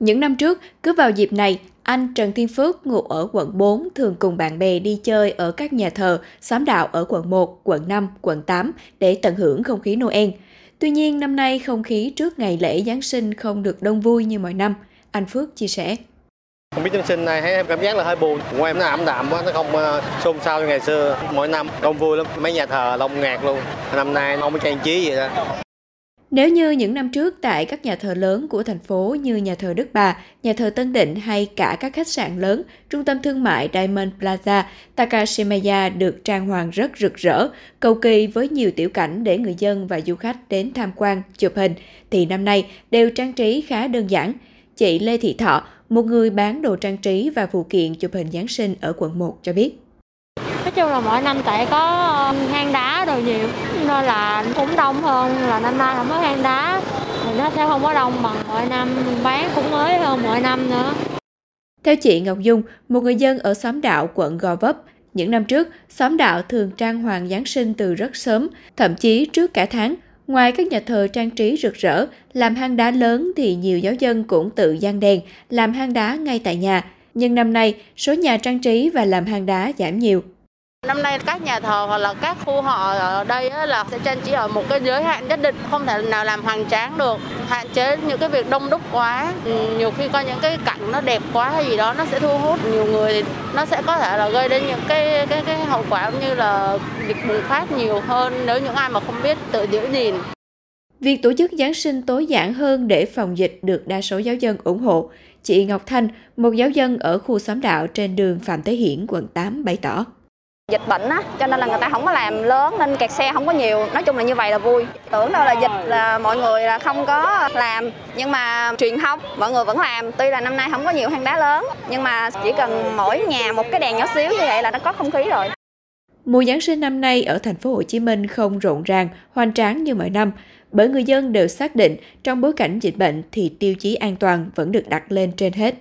Những năm trước, cứ vào dịp này, anh Trần Thiên Phước ngụ ở quận 4 thường cùng bạn bè đi chơi ở các nhà thờ, xóm đạo ở quận 1, quận 5, quận 8 để tận hưởng không khí Noel. Tuy nhiên, năm nay không khí trước ngày lễ Giáng sinh không được đông vui như mọi năm. Anh Phước chia sẻ. Không biết Giáng sinh này hay em cảm giác là hơi buồn. Ngoài em nó ảm đạm quá, nó không ờ, xôn xao như ngày xưa. Mỗi năm đông vui lắm, mấy nhà thờ đông ngạt luôn. Năm nay không có trang trí gì đó. Nếu như những năm trước tại các nhà thờ lớn của thành phố như nhà thờ Đức Bà, nhà thờ Tân Định hay cả các khách sạn lớn, trung tâm thương mại Diamond Plaza, Takashimaya được trang hoàng rất rực rỡ, cầu kỳ với nhiều tiểu cảnh để người dân và du khách đến tham quan, chụp hình, thì năm nay đều trang trí khá đơn giản. Chị Lê Thị Thọ, một người bán đồ trang trí và phụ kiện chụp hình Giáng sinh ở quận 1 cho biết. Chung là mỗi năm tại có ờ, hang đá đồ nhiều nên là cũng đông hơn là năm nay không có hang đá thì nó sẽ không có đông bằng mọi năm bán cũng mới hơn mọi năm nữa. Theo chị Ngọc Dung, một người dân ở xóm đạo quận Gò Vấp, những năm trước, xóm đạo thường trang hoàng Giáng sinh từ rất sớm, thậm chí trước cả tháng. Ngoài các nhà thờ trang trí rực rỡ, làm hang đá lớn thì nhiều giáo dân cũng tự gian đèn, làm hang đá ngay tại nhà. Nhưng năm nay, số nhà trang trí và làm hang đá giảm nhiều. Năm nay các nhà thờ hoặc là các khu họ ở đây là sẽ trang trí ở một cái giới hạn nhất định, không thể nào làm hoành tráng được, hạn chế những cái việc đông đúc quá. Ừ, nhiều khi có những cái cảnh nó đẹp quá hay gì đó nó sẽ thu hút nhiều người thì nó sẽ có thể là gây đến những cái cái cái hậu quả như là dịch bùng phát nhiều hơn nếu những ai mà không biết tự giữ gìn. Việc tổ chức Giáng sinh tối giản hơn để phòng dịch được đa số giáo dân ủng hộ. Chị Ngọc Thanh, một giáo dân ở khu xóm đạo trên đường Phạm Thế Hiển, quận 8 bày tỏ dịch bệnh á cho nên là người ta không có làm lớn nên kẹt xe không có nhiều. Nói chung là như vậy là vui. Tưởng đâu là dịch là mọi người là không có làm. Nhưng mà truyền thông mọi người vẫn làm. Tuy là năm nay không có nhiều hang đá lớn nhưng mà chỉ cần mỗi nhà một cái đèn nhỏ xíu như vậy là nó có không khí rồi. Mùa Giáng sinh năm nay ở thành phố Hồ Chí Minh không rộn ràng, hoành tráng như mọi năm, bởi người dân đều xác định trong bối cảnh dịch bệnh thì tiêu chí an toàn vẫn được đặt lên trên hết.